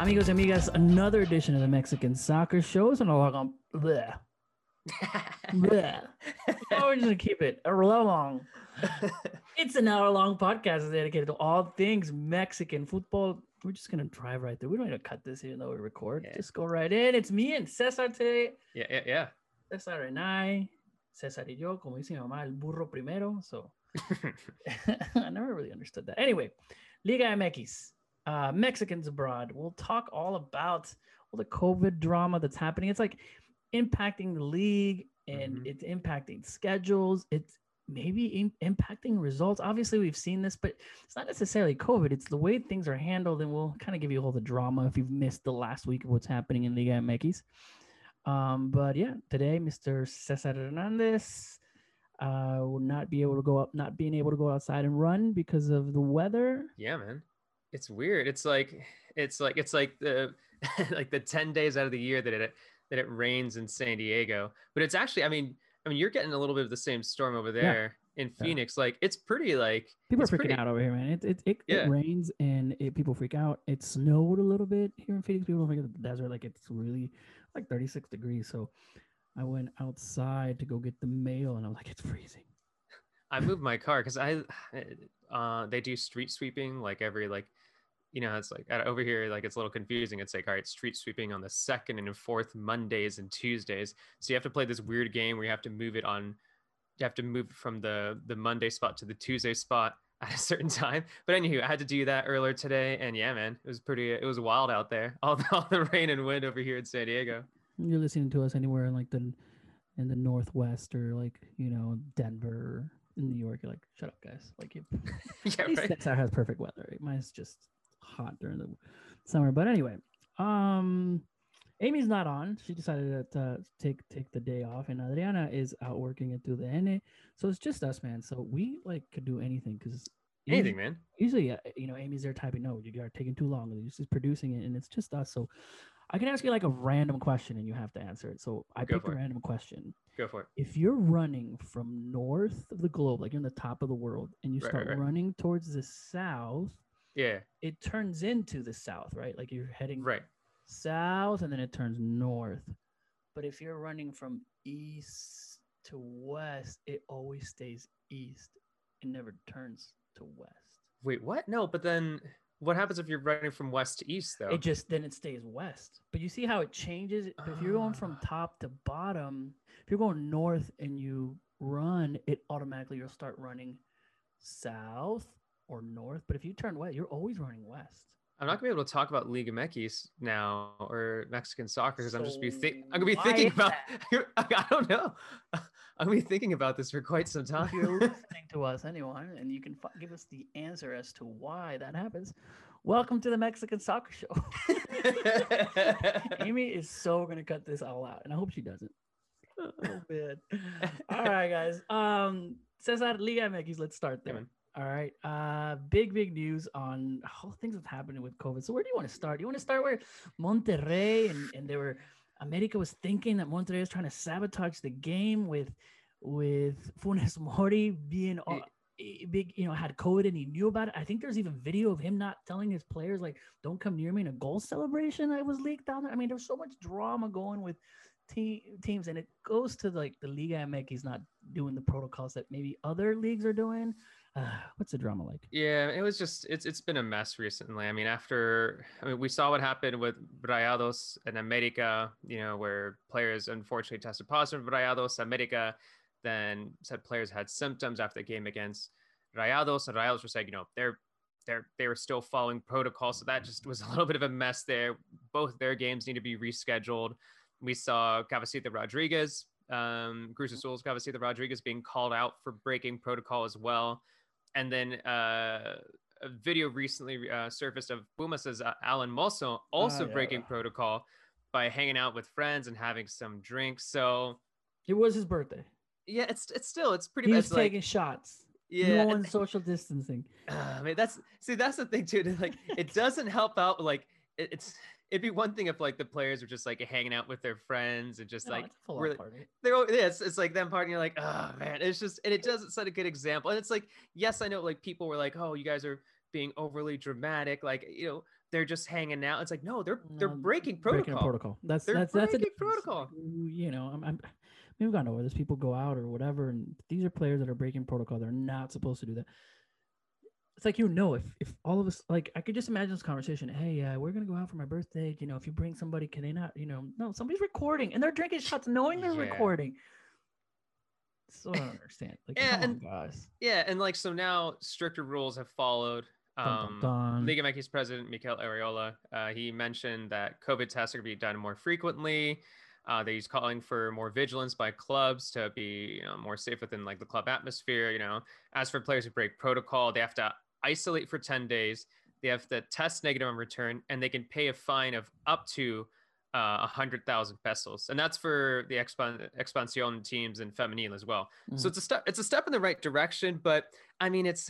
Amigos y amigas, another edition of the Mexican Soccer Show. It's an hour long. Bleh. Bleh. Oh, we're just gonna keep it a little long. It's an hour long podcast dedicated to all things Mexican football. We're just gonna drive right through. We don't need to cut this even though we record. Yeah. Just go right in. It's me and Cesar today. Yeah, yeah, yeah. Cesar and I. Cesar y yo, como dice mi mamá, el burro primero. So I never really understood that. Anyway, Liga MX, uh, Mexicans abroad. We'll talk all about all the COVID drama that's happening. It's like impacting the league and Mhm. it's impacting schedules. It's maybe im- impacting results. Obviously, we've seen this, but it's not necessarily COVID. It's the way things are handled, and we'll kind of give you all the drama if you've missed the last week of what's happening in Liga MX. Um, but yeah, today, Mr. Cesar Hernandez uh, will not be able to go up, not being able to go outside and run because of the weather. Yeah, man. It's weird. It's like it's like it's like the like the 10 days out of the year that it that it rains in San Diego. But it's actually, I mean, I mean, you're getting a little bit of the same storm over there in Yeah. Phoenix. Like it's pretty like People are freaking pretty- out over here, man. It it, it, Yeah. it rains and it, people freak out. It snowed a little bit here in Phoenix. People don't think of the desert like it's really like 36 degrees. So I went outside to go get the mail and I was like, it's freezing. I moved my car because I uh they do street sweeping like every like you know it's like uh, over here like it's a little confusing it's like all right street sweeping on the second and fourth mondays and tuesdays so you have to play this weird game where you have to move it on you have to move from the the monday spot to the tuesday spot at a certain time but anywho i had to do that earlier today and yeah man it was pretty it was wild out there all the, all the rain and wind over here in san diego You're listening to us anywhere in like the in the northwest or like you know Denver in New York. You're like, shut up, guys. Like you yeah right has perfect weather. Right? Mine's just hot during the summer. But anyway, um, Amy's not on. She decided to uh, take take the day off, and Adriana is out working at the N. So it's just us, man. So we like could do anything because anything man Usually, uh, you know, Amy's there typing. No, you are taking too long. and She's producing it, and it's just us. So I can ask you like a random question, and you have to answer it. So I Go picked a it. random question go for it if you're running from north of the globe, like you're in the top of the world, and you Right, start right, right. running towards the south, yeah it turns into the south, right? Like you're heading right south and then it turns north. But if you're running from east to west, it always stays east. It never turns to west. wait what no but then what happens if you're running from west to east though It just then it stays west. But you see how it changes? If you're going from Ah. top to bottom, if you're going north and you run, it automatically you'll start running south or north. But if you turn west, you're always running west. I'm not gonna be able to talk about Liga MX now or Mexican soccer because I'm just be So think I'm gonna be thinking about I don't know I'm gonna be thinking about this for quite some time. If you're listening to us, anyone, and you can fi- give us the answer as to why that happens, welcome to the Mexican Soccer Show. Amy is so gonna cut this all out, and I hope she doesn't. Oh man! All right, guys. Um, Cesar Liga MX. Let's start Yeah, there. man. All right. Uh, big big news on all things that's happening with COVID. So where do you want to start? Do you want to start where Monterrey and and they were America was thinking that Monterrey was trying to sabotage the game with with Funes Mori being all, big, you know, had COVID and he knew about it. I think there's even video of him not telling his players like, "Don't come near me" in a goal celebration that was leaked down there. I mean, there's so much drama going with te- teams, and it goes to like the Liga MX not doing the protocols that maybe other leagues are doing. Uh, what's the drama like? Yeah, it was just it's it's been a mess recently. I mean, after I mean, we saw what happened with Rayados and America, you know, where players unfortunately tested positive for Rayados. America then said players had symptoms after the game against Rayados, and Rayados were saying, you know, they're they're they were still following protocol, so that just was a little bit of a mess there. Both their games need to be rescheduled. We saw Cabecita Rodriguez, um, Cruz Azul's Cabecita Rodriguez being called out for breaking protocol as well and then uh, a video recently uh, surfaced of Pumas' uh, Alan Mosso also Ah, yeah. breaking protocol by hanging out with friends and having some drinks. So It was his birthday. yeah, it's it's still it's pretty He much was like taking shots. yeah. no social distancing. I mean, that's see, that's the thing too. Like, it doesn't help out. Like, it, it's it'd be one thing if like the players were just like hanging out with their friends and just No, like really- party. they're yeah, it's, it's like them partying. You're like, oh man, it's just and it doesn't set a good example. And it's like, yes, I know like people were like, oh, you guys are being overly dramatic, like you know. they're just hanging out. It's like no, they're they're No, breaking protocol. breaking protocol. That's They're that's that's a difference. protocol. You know, I'm, I'm we've gone over this. People go out or whatever, and these are players that are breaking protocol. They're not supposed to do that. It's like you know, if if all of us like, I could just imagine this conversation. Hey, uh, we're gonna go out for my birthday. You know, if you bring somebody, can they not? You know, no, somebody's recording and they're drinking shots, knowing they're Yeah. recording. So I don't understand. Like, Yeah, and- guys. Yeah, and like so now stricter rules have followed. Dun, dun, Um, dun. Liga MX president Mikel Arriola, uh, he mentioned that COVID tests are going to be done more frequently. Uh, that he's calling for more vigilance by clubs to be you know, more safe within like the club atmosphere. You know, as for players who break protocol, they have to isolate for 10 days. They have to test negative on return, and they can pay a fine of up to uh, 100,000 pesos. And that's for the expan- expansion teams and femenil as well. So Mhm. it's a step. It's a step in the right direction, but I mean, it's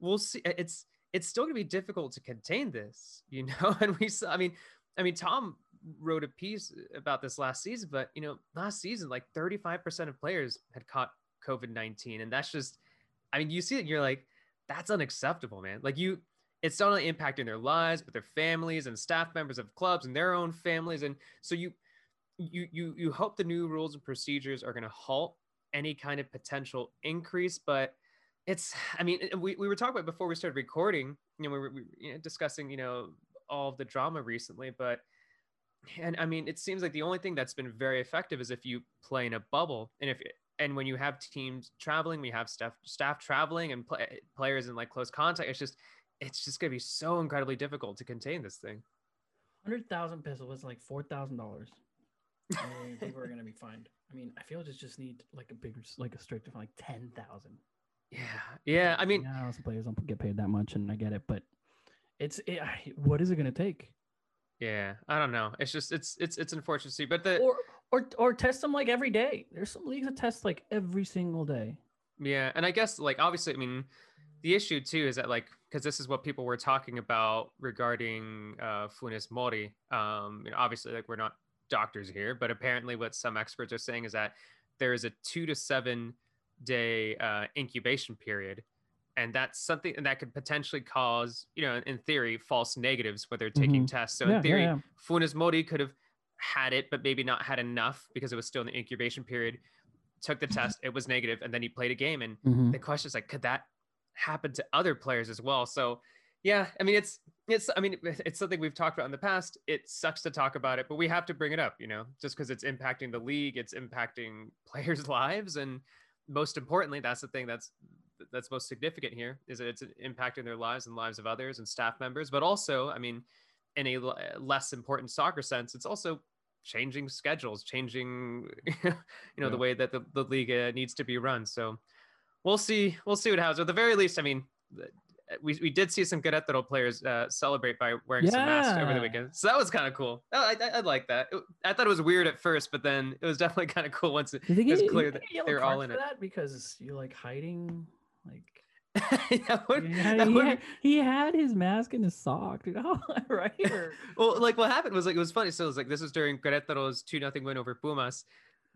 we'll see. It's it's still going to be difficult to contain this, you know. And we, saw, I mean, I mean, Tom wrote a piece about this last season, but you know, last season, like 35% of players had caught COVID 19, and that's just, I mean, you see it, and you're like, that's unacceptable, man. Like you. It's not only impacting their lives, but their families and staff members of clubs and their own families. And so you, you, you, you hope the new rules and procedures are going to halt any kind of potential increase, but it's i mean we, we were talking about before we started recording you know we were we, you know, discussing you know all of the drama recently but and i mean it seems like the only thing that's been very effective is if you play in a bubble and if and when you have teams traveling we have staff staff traveling and play, players in like close contact it's just it's just going to be so incredibly difficult to contain this thing hundred thousand pesos was like four thousand dollars. People are gonna be fined. I mean, I feel just just need like a bigger, like a stricter fine, like ten thousand. yeah yeah i mean yeah, some players don't get paid that much, and I get it, but it's it, I- what is it gonna take? yeah i don't know it's just it's it's it's unfortunate to see but the Or or or test them like every day. There's some leagues that test like every single day. Yeah, and I guess like obviously, I mean, the issue too is that like because this is what people were talking about regarding uh, Funes Mori. Um, you know, obviously, like we're not doctors here, but apparently, what some experts are saying is that there is a two to seven day uh, incubation period, and that's something and that could potentially cause, you know, in theory, false negatives when they're taking tests. So Mm-hmm. Yeah, in yeah, theory, yeah. Funes Mori could have had it, but maybe not had enough because it was still in the incubation period. Took the test, it was negative, and then he played a game. And Mhm. the question is like, could that happen to other players as well? So, yeah, I mean, it's it's I mean, it's something we've talked about in the past. It sucks to talk about it, but we have to bring it up, you know, just because it's impacting the league, it's impacting players' lives, and most importantly, that's the thing that's that's most significant here is that it's impacting their lives and lives of others and staff members, but also, I mean, in a l- less important soccer sense, it's also changing schedules, changing, you know, the way that the, the league uh, needs to be run. So we'll see, we'll see what happens. At the very least, I mean, we, we did see some Querétaro players uh, celebrate by wearing some masks over the weekend. So that was kind of cool. I, I, I like that. It- I thought it was weird at first, but then it was definitely kind of cool once it, was clear that they're all in it. that because you're like hiding like that would, he had, that he, would had, he had his mask in his sock, dude. How right? Well, like what happened was like it was funny. So it was like this was during Querétaro's two nothing win over Pumas.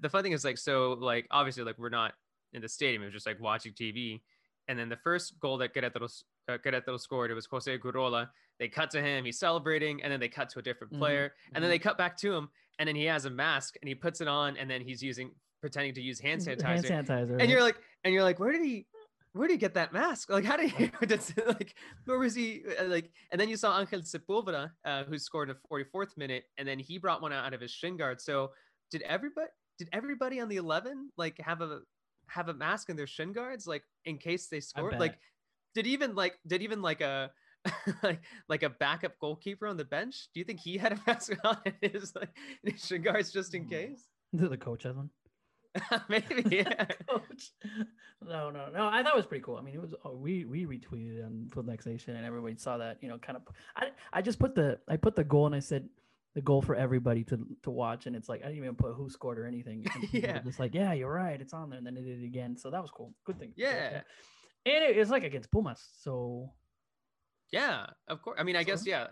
The fun thing is like so like obviously like we're not in the stadium. It was just like watching TV. And then the first goal that Querétaro, uh, Querétaro scored, it was Jose Gurola. They cut to him, he's celebrating, and then they cut to a different Mhm, player, and then mhm. they cut back to him, and then he has a mask and he puts it on, and then he's using pretending to use hand sanitizer. hand sanitizer. and right? you're like, and you're like, where did he? Where did he get that mask? Like, how did he? That's like, where was he? uh, Like, and then you saw Angel Sepulveda, uh, who scored in the 44th minute, and then he brought one out of his shin guard. So, did everybody? Did everybody on the 11 like have a have a mask in their shin guards, like in case they scored? Like, did even like did even like a like like a backup goalkeeper on the bench? Do you think he had a mask on in his like in his shin guards just in Mm. case? the coach has one. Maybe, yeah. coach. No, no, no. I thought it was pretty cool. I mean, it was oh, we we retweeted on Field Next Nation, and everybody saw that. You know, kind of. I I just put the I put the goal, and I said the goal for everybody to to watch, and it's like I didn't even put who scored or anything. Yeah. just like yeah, you're right, it's on there, and then they did it again. So that was cool. Good thing. So, Yeah. And it, it's like against Pumas, so Yeah, of course. I mean, I So- guess yeah,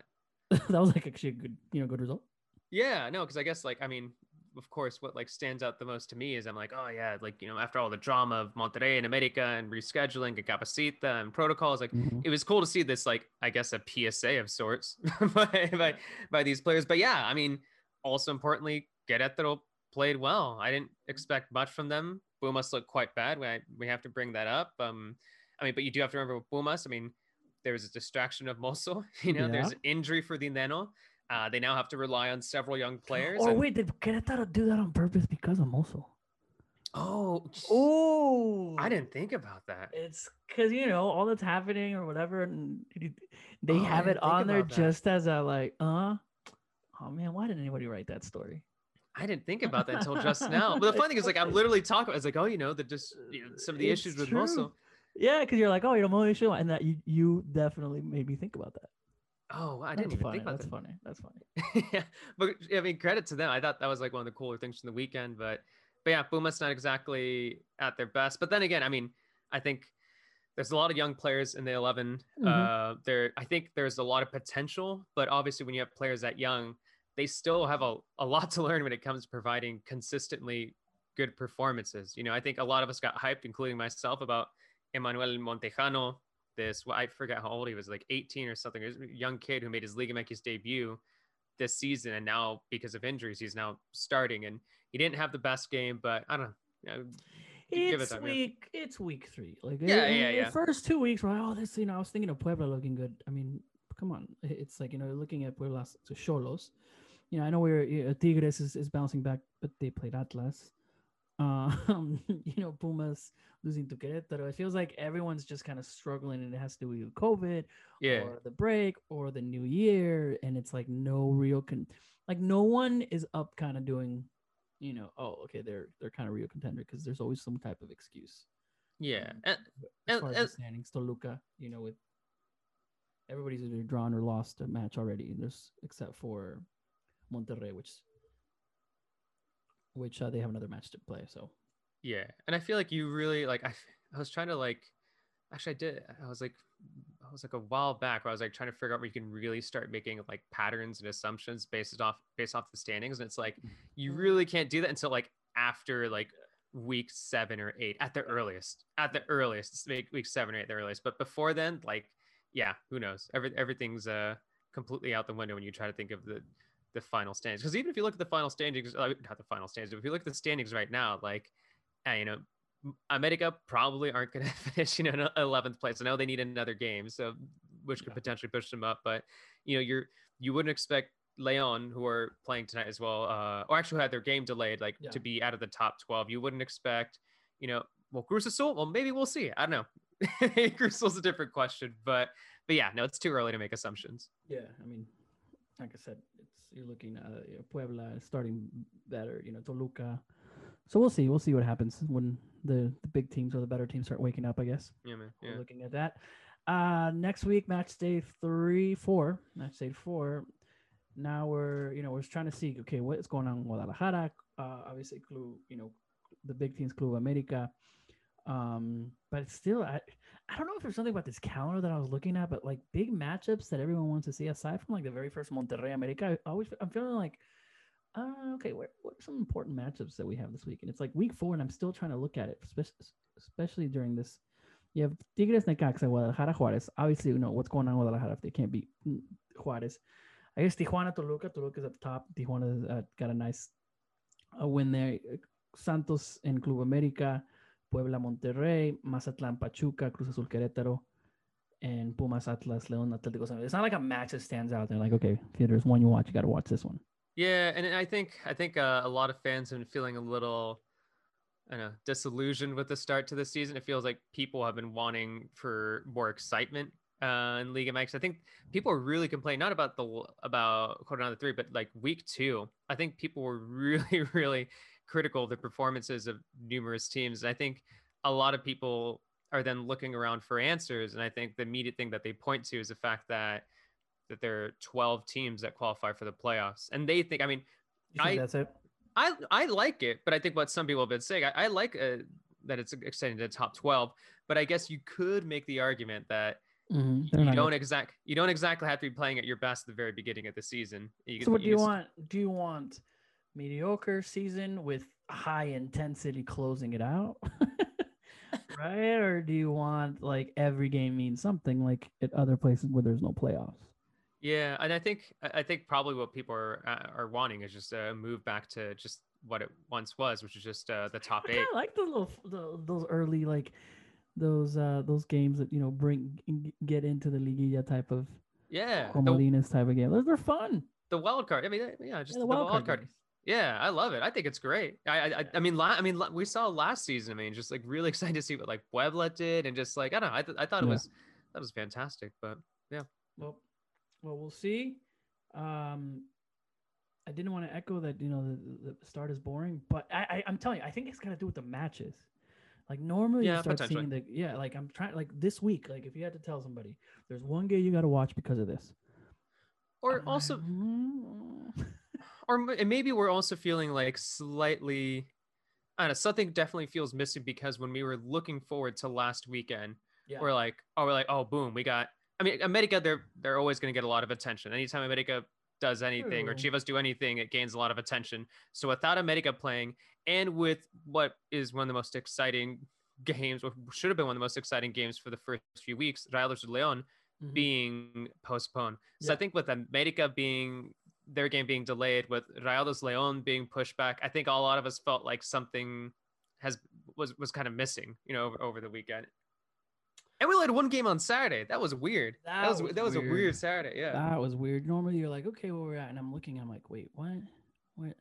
that was like actually a good, you know, good result. yeah. No, because I guess like I mean, of course, what like stands out the most to me is I'm like, oh yeah, like you know, after all the drama of Monterrey and America and rescheduling and Cabecita and protocols, like Mhm. it was cool to see this like I guess a PSA of sorts by, by by these players. But yeah, I mean, also importantly, Querétaro played well. I didn't expect much from them. Pumas looked quite bad. We we have to bring that up. Um, I mean, but you do have to remember with Pumas. I mean, there was a distraction of Mosso. You know, there's injury for the Neno. Uh, they now have to rely on several young players. Oh and- wait, did Querétaro do that on purpose because of Mosso? oh, Oh, I didn't think about that. It's because you know all that's happening or whatever, and they Oh, have it on there that. just as a like, uh, oh man, why didn't anybody write that story? I didn't think about that until just now. But the funny thing is, like, I'm literally talking. It's like, oh, you know, the just you know, some of the It's issues with true. Mosso. Yeah, because you're like, oh, you know, Mosso issue, and that you you definitely made me think about that. Oh, I didn't even funny. think about That's that. funny. That's funny. yeah, but I mean, credit to them. I thought that was like one of the cooler things from the weekend. But but yeah, Pumas not exactly at their best. But then again, I mean, I think there's a lot of young players in the 11. Mhm. Uh, there, I think there's a lot of potential. But obviously, when you have players that young, they still have a, a lot to learn when it comes to providing consistently good performances. You know, I think a lot of us got hyped, including myself, about Emmanuel Montejano. This, well, I forget how old he was, like 18 or something. He was a young kid who made his Liga MX debut this season, and now because of injuries, he's now starting. And he didn't have the best game, but I don't know. It It's time, yeah. week. It's week three. Like Yeah, it- yeah, the yeah. First two weeks, were like, oh, this. You know, I was thinking of Puebla looking good. I mean, come on. It's like you know, looking at Puebla's to Cholos. You know, I know we're uh, Tigres is, is bouncing back, but they played Atlas. Um, you know, Pumas losing to Querétaro. It feels like everyone's just kind of struggling, and it has to do with COVID yeah, or the break or the new year and it's like no real con like no one is up kind of doing you know oh okay they're they're kind of real contender because there's always some type of excuse yeah. Um, And, as far as and- the standings Toluca you know with everybody's either drawn or lost a match already there's except for Monterrey which which uh, they have another match to play so Yeah, and I feel like you really like. I I was trying to like, actually, I did. I was like, I was like a while back where I was like trying to figure out where you can really start making like patterns and assumptions based off based off the standings, and it's like you really can't do that until like after like week seven or eight at the earliest. At the earliest, week week seven or eight, at the earliest. But before then, like, yeah, who knows? Every everything's uh completely out the window when you try to think of the the final standings. Because even if you look at the final standings, uh, not the final standings, but if you look at the standings right now, like uh, you know, America probably aren't going to finish, you know, in eleventh place. I know they need another game, so which could Yeah. potentially push them up. But you know, you're you wouldn't expect Leon, who are playing tonight as well, uh, or actually had their game delayed, like Yeah. to be out of the top twelve. You wouldn't expect, you know, well, Cruz Azul. Well, maybe we'll see. I don't know. Cruz a different question, but but yeah, no, it's too early to make assumptions. Yeah, I mean, like I said, it's you're looking at Puebla starting better, you know, Toluca. So we'll see. We'll see what happens when the, the big teams or the better teams start waking up. I guess Yeah, man. we're Yeah. looking at that. Uh, next week, match day three, four, match day four. Now we're you know we're trying to see okay what's going on in Guadalajara. Uh, obviously, Club, you know, the big teams, Club America. Um, but still, I, I don't know if there's something about this calendar that I was looking at, but like big matchups that everyone wants to see aside from like the very first Monterrey America. I always, I'm feeling like, uh, okay, what, what are some important matchups that we have this week? And it's like week four, and I'm still trying to look at it, especially, especially during this. You have Tigres, Necaxa, Guadalajara, Juarez. Obviously, you know what's going on in Guadalajara if they can't beat mm, Juarez. I guess Tijuana, Toluca. Toluca's at the top. Tijuana uh, got a nice uh, win there. Santos and Club America, Puebla, Monterrey, Mazatlán, Pachuca, Cruz Azul, Querétaro, and Pumas, Atlas, León, Atlético. San. It's not like a match that stands out. They're like, okay, if there's one you watch, you got to watch this one. Yeah, and I think I think uh, a lot of fans have been feeling a little, I know, disillusioned with the start to the season. It feels like people have been wanting for more excitement uh, in Liga MX. I think people are really complaining not about the about Coronado three, but like week two. I think people were really really critical of the performances of numerous teams. And I think a lot of people are then looking around for answers, and I think the immediate thing that they point to is the fact that that there are 12 teams that qualify for the playoffs and they think i mean think I- that's it. i i like it but i think what some people have been saying i, I like uh, that it's extended to the top 12 but i guess you could make the argument that Mhm, you don't exact you don't exactly have to be playing at your best at the very beginning of the season you So can- what do you can want? Do you want mediocre season with high intensity closing it out? right? Or do you want like every game means something like at other places where there's no playoffs? Yeah, and I think I think probably what people are uh, are wanting is just a move back to just what it once was, which is just uh, the top I eight. kinda like the little the, those early like those uh those games that you know bring get into the liguilla type of Yeah, Comolinas type of game. Those are fun. the wild card. I mean, yeah, just Yeah, the, wild, card. games. Yeah, I love it. I think it's great. I I, I, I mean, la- I mean, la- we saw last season. I mean, just like really excited to see what like Puebla did, and just like I don't know. I, th- I thought it Yeah. was that was fantastic. But yeah. Well, well, we'll see. Um, I didn't want to echo that. You know, the, the start is boring, but I, I I'm telling you, I think it's got to do with the matches. Like normally Yeah, you start seeing the yeah. Like I'm trying like this week. Like if you had to tell somebody, there's one game you got to watch because of this. or also "Mm." or maybe we're also feeling like slightly I don't know, something definitely feels missing because when we were looking forward to last weekend, yeah. we're like, oh, we're like, oh, boom, we got. I mean, America, they're they're always going to get a lot of attention. Anytime America does anything or Chivas do anything, it gains a lot of attention. So without America playing, and with what is one of the most exciting games, or should have been one of the most exciting games for the first few weeks, Rayados de Leon Mhm. being postponed. So I think with America being their game being delayed, with Rayados Leon being pushed back, I think a lot of us felt like something has was was kind of missing, you know, over, over the weekend. And we only had one game on Saturday. That was weird. That, That was, was that was a weird. weird Saturday. Yeah. That was weird. Normally you're like, okay, where we're at, and I'm looking, I'm like, wait, what? What?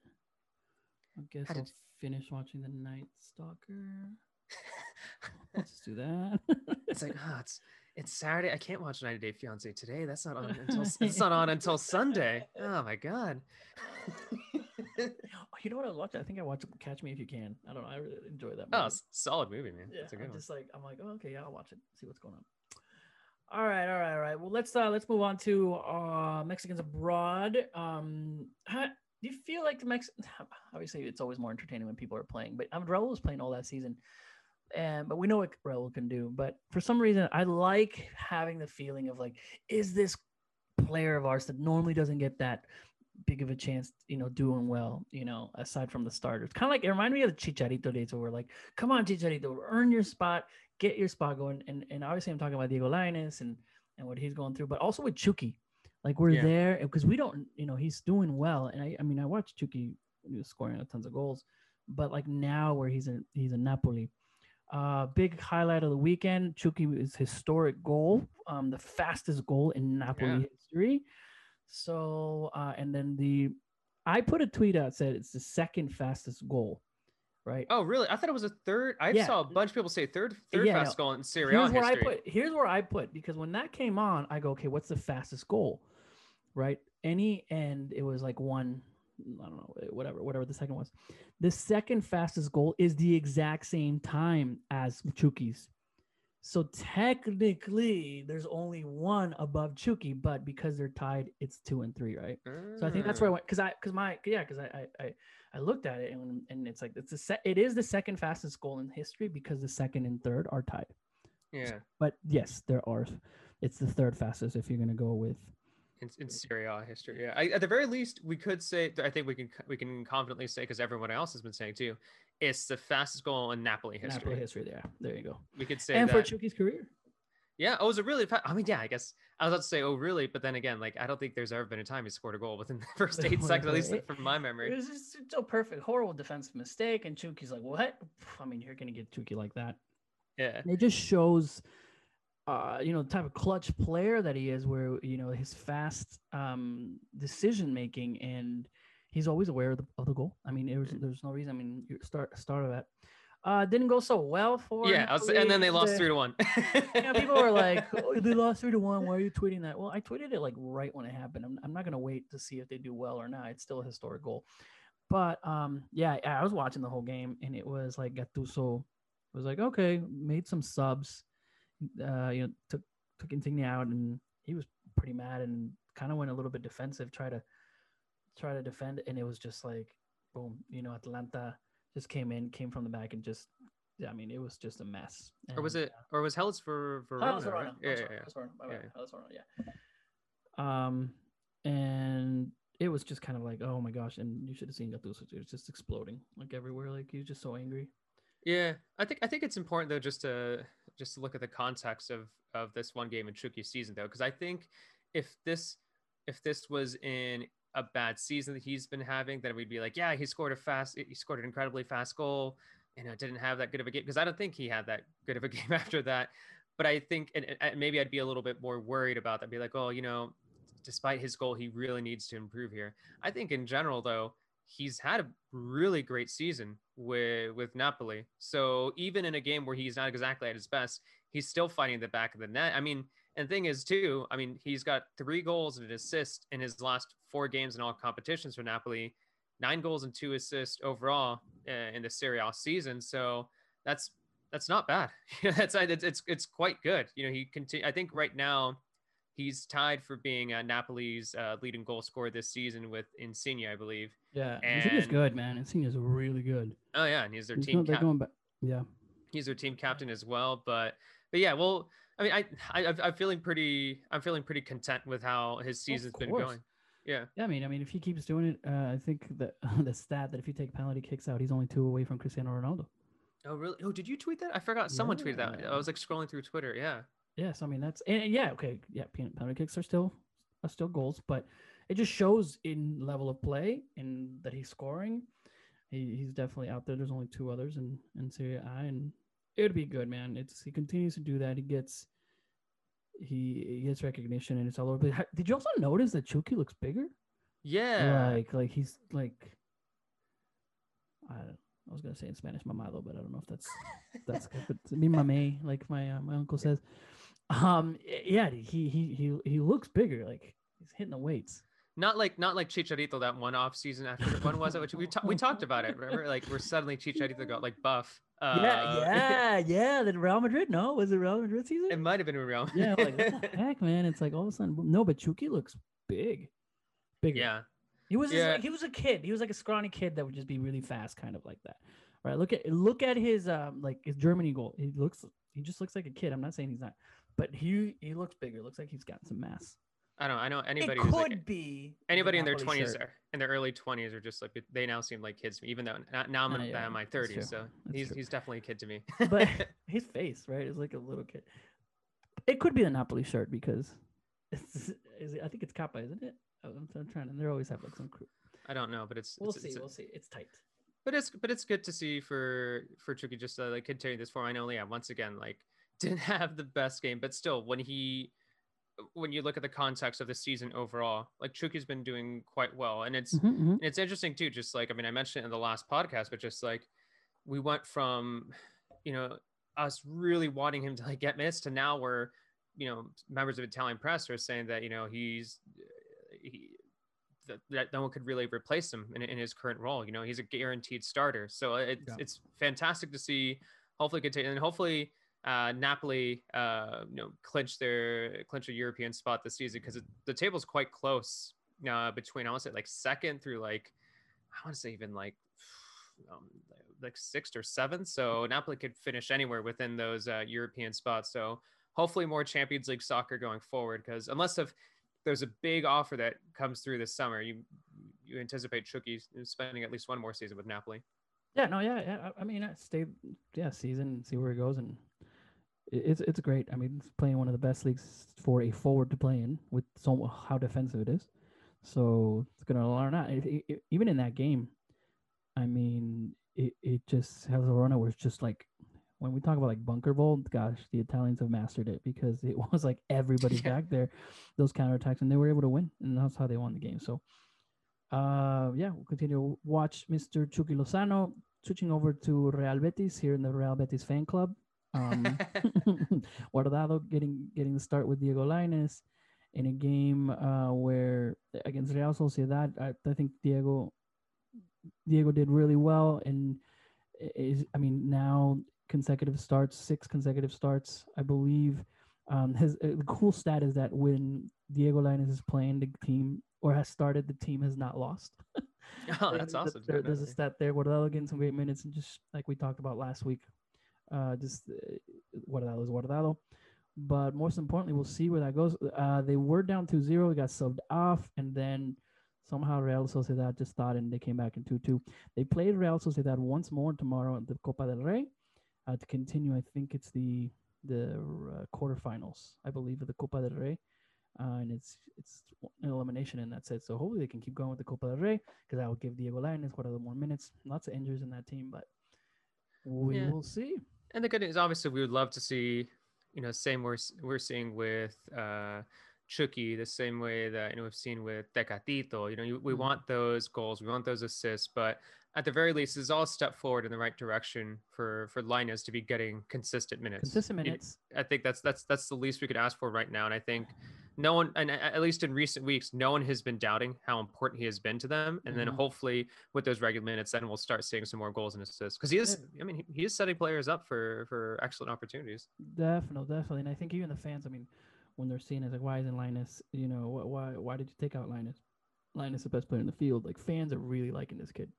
I guess I'll finish watching the Night Stalker. Let's do that. it's like, oh, it's it's Saturday. I can't watch 90 Day Fiance today. That's not on until it's not on until Sunday. Oh my god. Oh, you know what I watching? I think I watched Catch Me If You Can. I don't know. I really enjoy that. oh, movie. s- solid movie, man. yeah. That's a good I'm one. just like I'm like, oh, okay, yeah, I'll watch it. See what's going on. All right, all right, all right. Well, let's uh let's move on to uh Mexicans abroad. Um, how, do you feel like the Mex? Obviously, it's always more entertaining when people are playing, but Raul was playing all that season, and but we know what Raul can do. But for some reason, I like having the feeling of like, is this player of ours that normally doesn't get that big of a chance, you know, doing well, you know, aside from the starters. Kind of like it reminded me of the Chicharito days where we're like, come on, Chicharito, earn your spot, get your spot going. And and obviously I'm talking about Diego Lainez and and what he's going through, but also with Chucky. Like we're Yeah. there because we don't, you know, he's doing well. And I, I mean, I watched Chucky he was scoring tons of goals, but like now where he's in he's in Napoli. Uh, big highlight of the weekend. Chucky is historic goal, um, the fastest goal in Napoli Yeah. history. So, uh, and then the, I put a tweet out said it's the second fastest goal, right? Oh, really? I thought it was a third. I Yeah. saw a bunch of people say third, third Yeah, fastest no. goal in Serie A here's where history. I put. Here's where I put because when that came on, I go, okay, what's the fastest goal, right? Any and it was like one, I don't know, whatever, whatever the second was. The second fastest goal is the exact same time as Chucky's. So technically, there's only one above Chucky, but because they're tied, it's two and three, right? So I think that's where I Ah. went because I because my yeah because I, I I looked at it and and it's like it's a set it is the second fastest goal in history because the second and third are tied. Yeah, But yes, there are. It's the third fastest if you're gonna go with. In, in mm. Serie A history. Yeah, I, at the very least, we could say. I think we can we can confidently say because everyone else has been saying too, it's the fastest goal in Napoli history. Napoli history. There, there you go. We could say And that. for Chucky's career, yeah. Oh, it was it really? Fa- I mean, yeah. I guess I was about to say, oh, really? But then again, like I don't think there's ever been a time he scored a goal within the first eight seconds, at least It- from my memory. it was just so perfect, horrible defensive mistake, and Chucky's like, "What? I mean, you're gonna get Chucky like that." Yeah. And it just shows uh you know the type of clutch player that he is where you know his fast um decision making and he's always aware of the, of the goal i mean it was, Mm. there's no reason i mean you start start of that uh didn't go so well for Yeah, was, and then they lost The- three to one. yeah, people were like, oh, they lost three to one. Why are you tweeting that? Well, I tweeted it like right when it happened. I'm, I'm not gonna wait to see if they do well or not. It's still a historic goal. But um, yeah, I I was watching the whole game and it was like Gattuso was like, okay, made some subs, uh, you know, took took Insigne out and he was pretty mad and kind of went a little bit defensive, try to try to defend, and it was just like, boom, you know, Atalanta just came in, came from the back and just. Yeah, I mean, it was just a mess. or was And, it? Or was Hellas for for Hellas Verona, right? Yeah, yeah, Verona, yeah. Verona. Yeah. Hellas Verona, yeah. Um, and it was just kind of like, oh my gosh, and you should have seen Gattuso. It was just exploding like everywhere. Like he was just so angry. Yeah, I think I think it's important though just to just to look at the context of of this one game in Chucky's season though, because I think if this if this was in a bad season that he's been having, then we'd be like, yeah, he scored a fast, he scored an incredibly fast goal, and it didn't have that good of a game because I don't think he had that good of a game after that. But I think, and, and maybe I'd be a little bit more worried about that. Be like, oh, you know, despite his goal, he really needs to improve here. I think in general, though, he's had a really great season with with Napoli. So even in a game where he's not exactly at his best, he's still fighting the back of the net. I mean, and the thing is too, I mean, he's got three goals and an assist in his last four games in all competitions for Napoli, nine goals and two assists overall uh, in the Serie A season. So that's that's not bad. that's it's, it's it's quite good. You know, he continue. I think right now he's tied for being uh, Napoli's uh, leading goal scorer this season with Insigne, I believe. Yeah, and, Insigne's good, man. Insigne's really good. Oh yeah, and he's their he's team. captain. Yeah, he's their team captain as well. But but yeah, well, I mean, I, I I'm feeling pretty I'm feeling pretty content with how his season's been going. Yeah. Yeah, I mean, I mean, if he keeps doing it, uh, I think that the stat that if you take penalty kicks out, he's only two away from Cristiano Ronaldo. Oh really? Oh, did you tweet that? I forgot. Someone yeah. tweeted that. I was like scrolling through Twitter. Yeah. Yes, I mean that's and, yeah okay yeah penalty kicks are still are still goals, but it just shows in level of play and that he's scoring. He, he's definitely out there. There's only two others in in Serie A, and it'd be good, man. It's he continues to do that. He gets he, he gets recognition, and it's all over. Did you also notice that Chucky looks bigger? Yeah, like like he's like I don't. I was gonna say in Spanish, mamado, but I don't know if that's that's good. But mi mame, like my uh, my uncle says. Um, yeah, he he he he looks bigger. Like he's hitting the weights. Not like not like Chicharito that one off season after the one was it? Which we ta- we talked about it. Remember, like we're suddenly Chicharito got like buff. Uh, yeah, yeah, yeah. Then Real Madrid? No, was it Real Madrid season? It might have been Real. Madrid. yeah, like what the heck, man? It's like all of a sudden, no, but Chucky looks big, bigger. Yeah, he was yeah. Like, he was a kid. He was like a scrawny kid that would just be really fast, kind of like that. Right? Look at look at his um like his Germany goal. He looks he just looks like a kid. I'm not saying he's not, but he he looks bigger. Looks like he's got some mass. I don't. I know anybody. It could like, be anybody in their twenties or in their early twenties are just like they now seem like kids to me. Even though now I'm uh, in, yeah, my thirties, so he's true. he's definitely a kid to me. but his face, right, is like a little kid. It could be a Napoli shirt because it's, it, I think it's Kappa, isn't it? I'm, I'm trying, and they always have like some crew. I don't know, but it's we'll it's, see. It's, we'll see. It's tight. But it's but it's good to see for for Chucky just to like continue this form. I know, yeah. Once again, like didn't have the best game, but still, when he when you look at the context of the season overall, like Chucky's been doing quite well, and it's mm-hmm, mm-hmm. it's interesting too. Just like I mean, I mentioned it in the last podcast, but just like we went from you know us really wanting him to like get missed to now where you know members of Italian press are saying that you know he's he that, that no one could really replace him in, in his current role. You know, he's a guaranteed starter. So it's, yeah. it's fantastic to see. Hopefully, continue and hopefully uh, Napoli, uh, you know, clinch their clinch a European spot this season because the table's quite close uh, between I want to say like second through like I want to say even like um, like sixth or seventh. So Napoli could finish anywhere within those uh, European spots. So hopefully more Champions League soccer going forward because unless if there's a big offer that comes through this summer. You you anticipate Chucky spending at least one more season with Napoli. Yeah, no, yeah, yeah. I mean, stay, yeah, season, see where it goes, and it's it's great. I mean, playing one of the best leagues for a forward to play in with so how defensive it is. So it's gonna learn that. even in that game, I mean, it, it just has a run where it's just like when we talk about like bunker vault, gosh, the Italians have mastered it because it was like everybody yeah. back there, those counterattacks, and they were able to win, and that's how they won the game. So, uh, yeah, we'll continue to watch Mr. Chucky Lozano switching over to Real Betis here in the Real Betis fan club. Um, Guardado getting getting the start with Diego Lainez in a game uh, where against Real Sociedad, I, I think Diego Diego did really well and is I mean now consecutive starts, six consecutive starts, I believe. Um, his uh, the cool stat is that when Diego Lainez is playing the team or has started, the team has not lost. oh, that's awesome. There, there's a stat there. Guardado getting some great minutes, and just like we talked about last week, uh, just uh, Guardado is Guardado. But most importantly, we'll see where that goes. Uh, they were down to zero. We got subbed off, and then Somehow Real Sociedad just thought and they came back in 2 2. They played Real Sociedad once more tomorrow at the Copa del Rey uh, to continue. I think it's the the uh, quarterfinals, I believe, of the Copa del Rey. Uh, and it's it's an elimination and that's it. So hopefully they can keep going with the Copa del Rey because that will give Diego Lainez quite a little more minutes. Lots of injuries in that team, but we yeah. will see. And the good news, obviously, we would love to see, you know, same we're we're seeing with uh, Chucky, the same way that you know we've seen with Tecatito. You know, you, we mm-hmm. want those goals, we want those assists, but at the very least, is all a step forward in the right direction for for Lainez to be getting consistent minutes. Consistent minutes. I think that's that's that's the least we could ask for right now, and I think no one, and at least in recent weeks, no one has been doubting how important he has been to them. And mm-hmm. then hopefully with those regular minutes, then we'll start seeing some more goals and assists because he is. I mean, he is setting players up for for excellent opportunities. Definitely, definitely, and I think even the fans. I mean when they're seeing it, like, why isn't Lainez? You know, why why did you take out Linus? Lainez the best player in the field. Like fans are really liking this kid,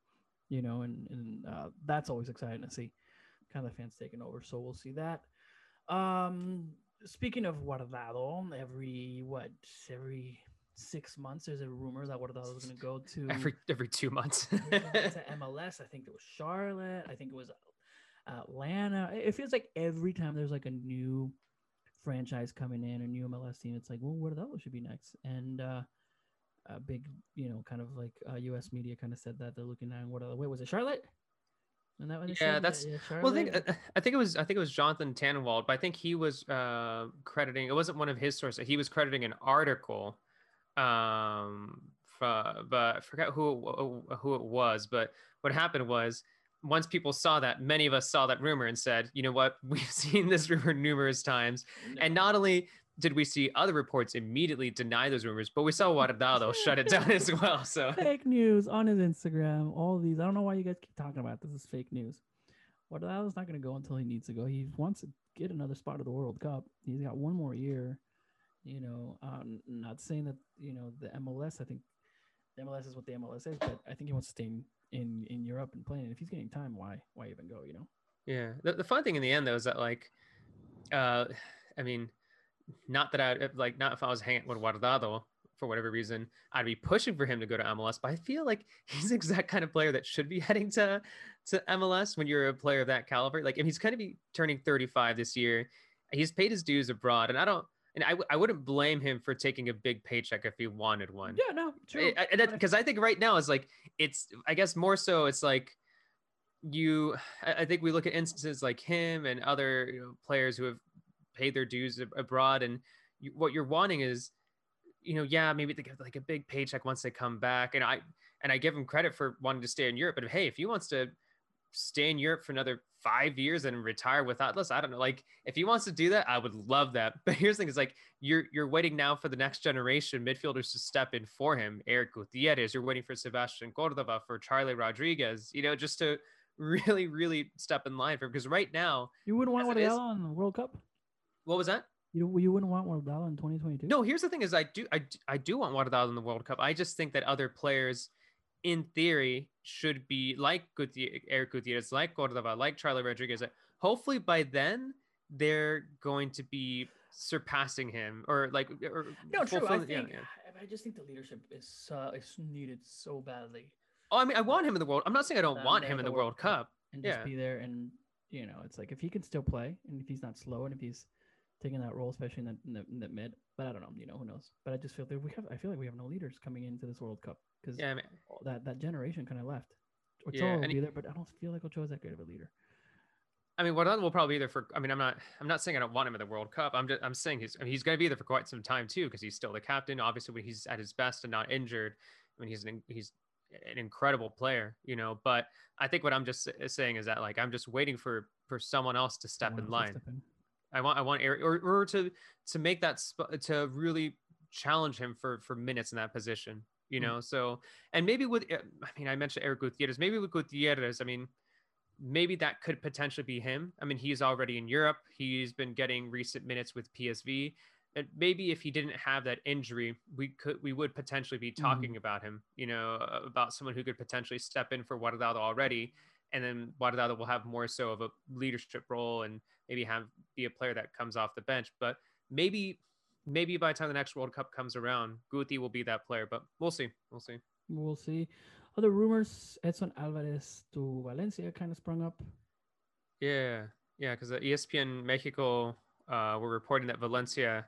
you know, and and uh, that's always exciting to see. Kind of the fans taking over, so we'll see that. Um, speaking of Guardado, every what every six months there's a rumor that Guardado was going to go to every every two months to MLS. I think it was Charlotte. I think it was Atlanta. It feels like every time there's like a new franchise coming in, a new MLS team, it's like, well, what that should be next? And uh, a big, you know, kind of like uh, U.S. media kind of said that they're looking at what other. Wait, was it Charlotte? And that yeah, said? that's yeah, well. I think uh, I think it was I think it was Jonathan Tannenwald, but I think he was uh, crediting. It wasn't one of his sources. He was crediting an article, um, for, but I forgot who who it was. But what happened was once people saw that, many of us saw that rumor and said, you know what, we've seen this rumor numerous times. No. And not only did we see other reports immediately deny those rumors, but we saw Guardado shut it down as well. So fake news on his Instagram, all these. I don't know why you guys keep talking about this is fake news. Guardado's not going to go until he needs to go. He wants to get another spot of the World Cup. He's got one more year. You know, not saying that you know the MLS. I think the MLS is what the MLS is, but I think he wants to stay in in in Europe and playing. If he's getting time, why why even go? You know. Yeah. The, the fun thing in the end though is that like, uh, I mean, not that I like not if I was hanging with Guardado for whatever reason, I'd be pushing for him to go to MLS. But I feel like he's the exact kind of player that should be heading to to MLS when you're a player of that caliber. Like if he's going to be turning 35 this year, he's paid his dues abroad, and I don't and I w- I wouldn't blame him for taking a big paycheck if he wanted one. Yeah, no, true. Because I, I, think right now it's like it's I guess more so it's like you I think we look at instances like him and other you know, players who have paid their dues abroad, and you, what you're wanting is you know yeah maybe they get like a big paycheck once they come back, and I and I give him credit for wanting to stay in Europe, but hey, if he wants to stay in Europe for another five years and retire with Atlas. I don't know. Like if he wants to do that, I would love that. But here's the thing: is like you're you're waiting now for the next generation midfielders to step in for him. Eric Gutierrez. You're waiting for Sebastian Cordova, for Charlie Rodriguez. You know, just to really, really step in line for him. Because right now, you wouldn't want Guardado in the World Cup. What was that? You, you wouldn't want Guardado in 2022. No, here's the thing: is I do I, I do want Guardado in the World Cup. I just think that other players in theory, should be like Gutierrez, Eric Gutierrez, like Cordova, like Charlie Rodriguez. Hopefully by then they're going to be surpassing him or like or no true I think yeah, yeah. I just think the leadership is uh, is needed so badly. Oh, I mean, I want him in the world. I'm not saying I don't want him in the World, World Cup. Cup. and just yeah. be there and you know it's like if he can still play and if he's not slow and if he's taking that role, especially in the, in the, in the mid. But I don't know, you know, who knows? But I just feel that we have. I feel like we have no leaders coming into this World Cup because yeah, I mean, that that generation kind of left. Ochoa yeah, will be there, but I don't feel like Ochoa is that great of a leader. I mean, Guardado will probably be there for. I mean, I'm not. I'm not saying I don't want him in the World Cup. I'm just. I'm saying he's. I mean, he's going to be there for quite some time too, because he's still the captain. Obviously, when he's at his best and not injured, I mean, he's an he's an incredible player, you know. But I think what I'm just saying is that like I'm just waiting for for someone else to step someone in line. I want I want Eric or, or to to make that sp- to really challenge him for for minutes in that position. You hmm. know, mm-hmm. so and maybe with I mean I mentioned Eric Gutierrez. Maybe with Gutierrez, I mean maybe that could potentially be him. I mean he's already in Europe. He's been getting recent minutes with PSV. And maybe if he didn't have that injury, we could we would potentially be talking mm-hmm. about him. You know, about someone who could potentially step in for Guardado already and then Guardado will have more so of a leadership role and maybe have be a player that comes off the bench. But maybe maybe by the time the next World Cup comes around, Guti will be that player. But we'll see. We'll see. We'll see. Other rumors: Edson Alvarez to Valencia kind of sprung up. Yeah, yeah, because ESPN Mexico uh, were reporting that Valencia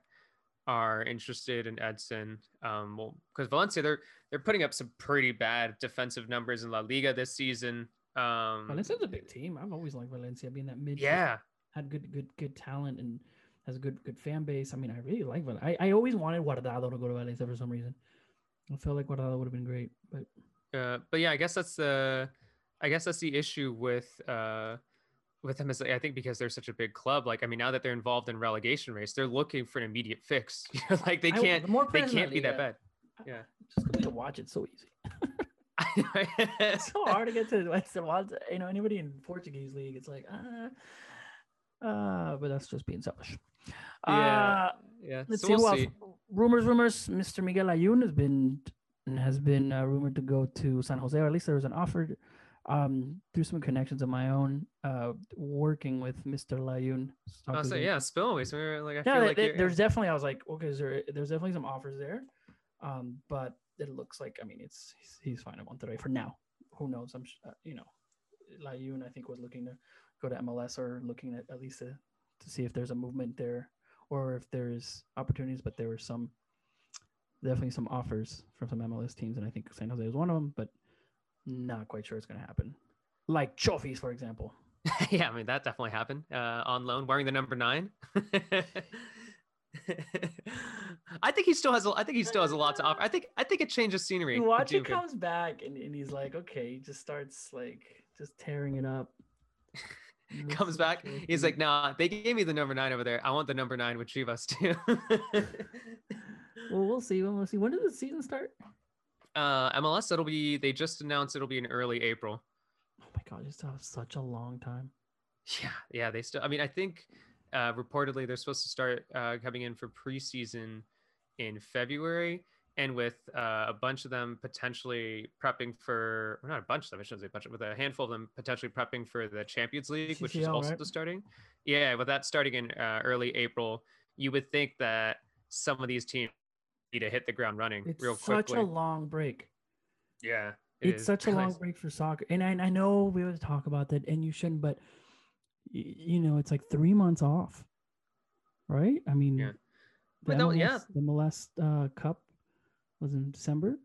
are interested in Edson. Um, well, because Valencia they're they're putting up some pretty bad defensive numbers in La Liga this season. Um, Valencia's a big team. I've always liked Valencia being that mid. Yeah, had good good good talent and has a good good fan base. I mean, I really like Valencia. I, I always wanted Guardado to go to Valencia for some reason. I felt like Guardado would have been great, but uh, but yeah, I guess that's the I guess that's the issue with uh with them is I think because they're such a big club. Like I mean, now that they're involved in relegation race, they're looking for an immediate fix. like they can't I, the they can't be that bad. Yeah, just to watch it so easy. It's so hard to get to Western You know, anybody in Portuguese league, it's like, uh, uh, but that's just being selfish. Yeah, uh, yeah. Let's so see we'll else. Rumors, rumors. Mr. Miguel Layun has been has been uh, rumored to go to San Jose, or at least there was an offer. Um, through some connections of my own, uh, working with Mr. Layun. Say, yeah, spillways. Like, I yeah, feel like there's definitely. I was like, okay, there, there's definitely some offers there, um, but it looks like I mean it's he's, fine at Monterrey for now. Who knows? I'm uh, you know, Layun I think was looking to go to MLS or looking at at least to, to see if there's a movement there or if there's opportunities. But there were some definitely some offers from some MLS teams, and I think San Jose was one of them. But not quite sure it's going to happen. Like Chofis, for example. yeah, I mean that definitely happened uh, on loan, wearing the number nine. I think he still has. A, I think he still has a lot to offer. I think. I think it changes scenery. You watch it comes back and, and he's like, okay, he just starts like just tearing it up. comes back. He's like, nah, they gave me the number nine over there. I want the number nine with Chivas too. well, we'll see. We'll see. When does the season start? Uh, MLS. It'll be. They just announced it'll be in early April. Oh my god! You still have such a long time. Yeah, yeah. They still. I mean, I think uh, reportedly they're supposed to start uh, coming in for preseason in February, and with uh, a bunch of them potentially prepping for, well, not a bunch of them, I shouldn't say a bunch, with a handful of them potentially prepping for the Champions League, CCL, which is also right? starting. Yeah, with that starting in uh, early April, you would think that some of these teams need to hit the ground running it's real quickly. Such a long break. Yeah, it it's such a long break for soccer, and I, I know we would talk about that, and you shouldn't, but you know, it's like three months off, right? I mean, yeah. The, MLS, yeah. the MLS uh, Cup was in December,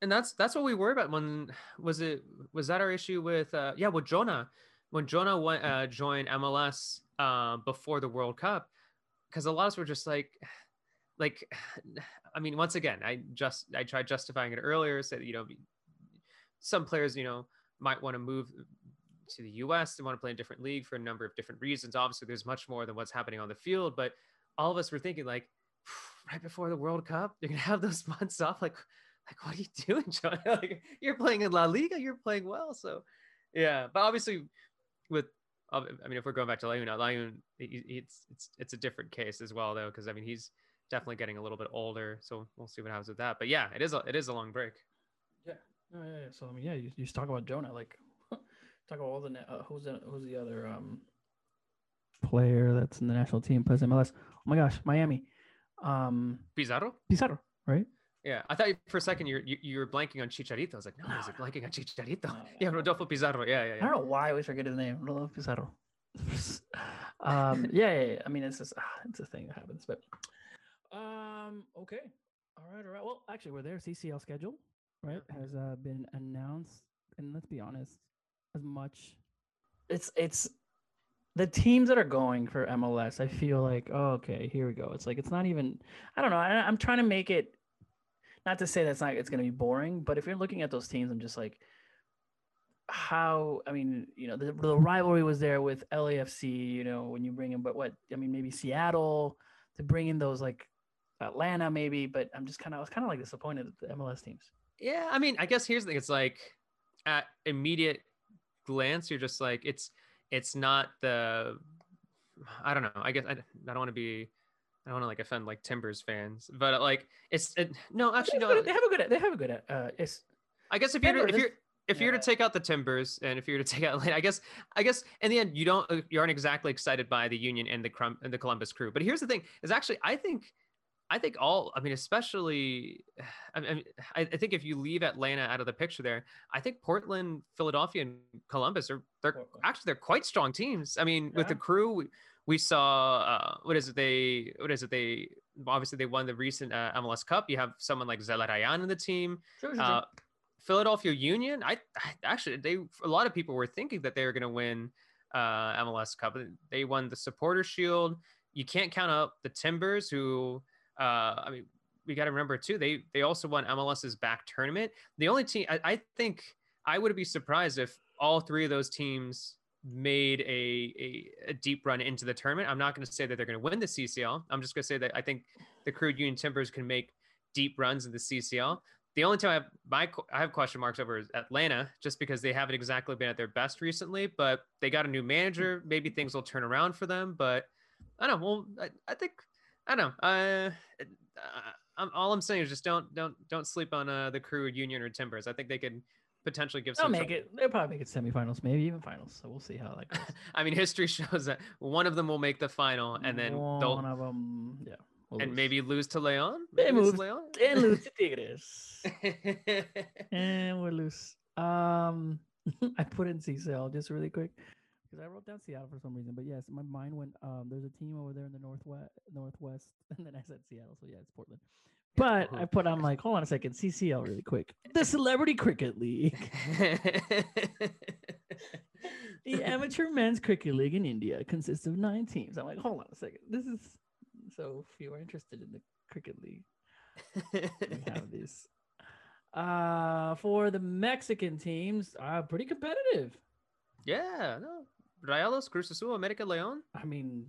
and that's that's what we were about. When was it? Was that our issue with? Uh, yeah, with Jonah, when Jonah went uh, joined MLS uh, before the World Cup, because a lot of us were just like, like, I mean, once again, I just I tried justifying it earlier. Said you know, some players you know might want to move to the US. They want to play in a different league for a number of different reasons. Obviously, there's much more than what's happening on the field, but all of us were thinking like right before the World Cup, you're gonna have those months off. Like, like what are you doing, John? like, you're playing in La Liga, you're playing well. So, yeah. But obviously, with I mean, if we're going back to Layun, Layun, it's it's it's a different case as well, though, because I mean, he's definitely getting a little bit older. So we'll see what happens with that. But yeah, it is a it is a long break. Yeah. Yeah, yeah. So I mean, yeah, you, you talk about Jonah, like talk about all the uh, who's the who's the other um player that's in the national team plays MLS. Oh my gosh, Miami. Um Pizarro? Pizarro, right? Yeah, I thought for a second you're you, you were blanking on Chicharito. I was like, no, he's blanking on Chicharito. No, yeah, Rodolfo Pizarro. Yeah, yeah, yeah. I don't know why I always forget his name. Rodolfo Pizarro. um, yeah, yeah, yeah, I mean, it's just ah, it's a thing that happens. But um, okay, all right, all right. Well, actually, we're there. CCL schedule, right, has uh, been announced, and let's be honest, as much. It's it's the teams that are going for MLS. I feel like oh, okay, here we go. It's like it's not even. I don't know. I, I'm trying to make it. Not to say that's not it's going to be boring, but if you're looking at those teams, I'm just like, how? I mean, you know, the, the rivalry was there with LAFC. You know, when you bring in, but what? I mean, maybe Seattle to bring in those like Atlanta, maybe. But I'm just kind of I was kind of like disappointed at the MLS teams. Yeah, I mean, I guess here's the thing. It's like at immediate glance you're just like it's it's not the i don't know i guess i, I don't want to be I don't want to like offend like Timbers fans, but like it's it, no, actually no. They have a good. They have a good. Uh, it's. I guess if you're if you're if yeah. you're to take out the Timbers and if you're to take out, I guess I guess in the end you don't you aren't exactly excited by the Union and the Crum and the Columbus Crew. But here's the thing: is actually I think I think all, I mean, especially, I, mean, I, think if you leave Atlanta out of the picture there, I think Portland, Philadelphia, and Columbus are, they're actually, they're quite strong teams. I mean, yeah. with the crew, we, we saw, uh, what is it? They, what is it? They, obviously they won the recent uh, MLS Cup. You have someone like Zelarayán in the team. Sure, sure, uh. Philadelphia Union, I, I, actually, they, a lot of people were thinking that they were going to win uh, MLS Cup. They won the Supporter Shield. You can't count out the Timbers, who uh, I mean, we got to remember too. They they also won MLS's back tournament. The only team I, I think I would be surprised if all three of those teams made a, a, a deep run into the tournament. I'm not going to say that they're going to win the CCL. I'm just going to say that I think the Crew Union Timbers can make deep runs in the CCL. The only time I have my I have question marks over is Atlanta, just because they haven't exactly been at their best recently. But they got a new manager. Maybe things will turn around for them. But I don't know. Well, I, I think I don't know. Uh, uh, all I'm saying is just don't don't don't sleep on uh, the crew Union or Timbers. I think they could potentially give. They'll make trouble. it. They'll probably make it semifinals, maybe even finals. So we'll see how that goes. I mean, history shows that one of them will make the final, and then one of them, yeah. We'll and lose. maybe lose to Leon. Maybe lose to Leon and lose to Tigres. and we're loose. Um, I put in CCL just really quick because I wrote down Seattle for some reason. But yes, my mind went. Um, there's a team over there in the northwest, northwest, and then I said Seattle. So yeah, it's Portland. But I put on like, hold on a second, CCL really quick. The Celebrity Cricket League. the Amateur Men's Cricket League in India consists of nine teams. I'm like, hold on a second. This is so if you are interested in the cricket league, we have these. Uh for the Mexican teams, uh pretty competitive. Yeah, no, Rayados, Cruz Azul, America Leon. I mean,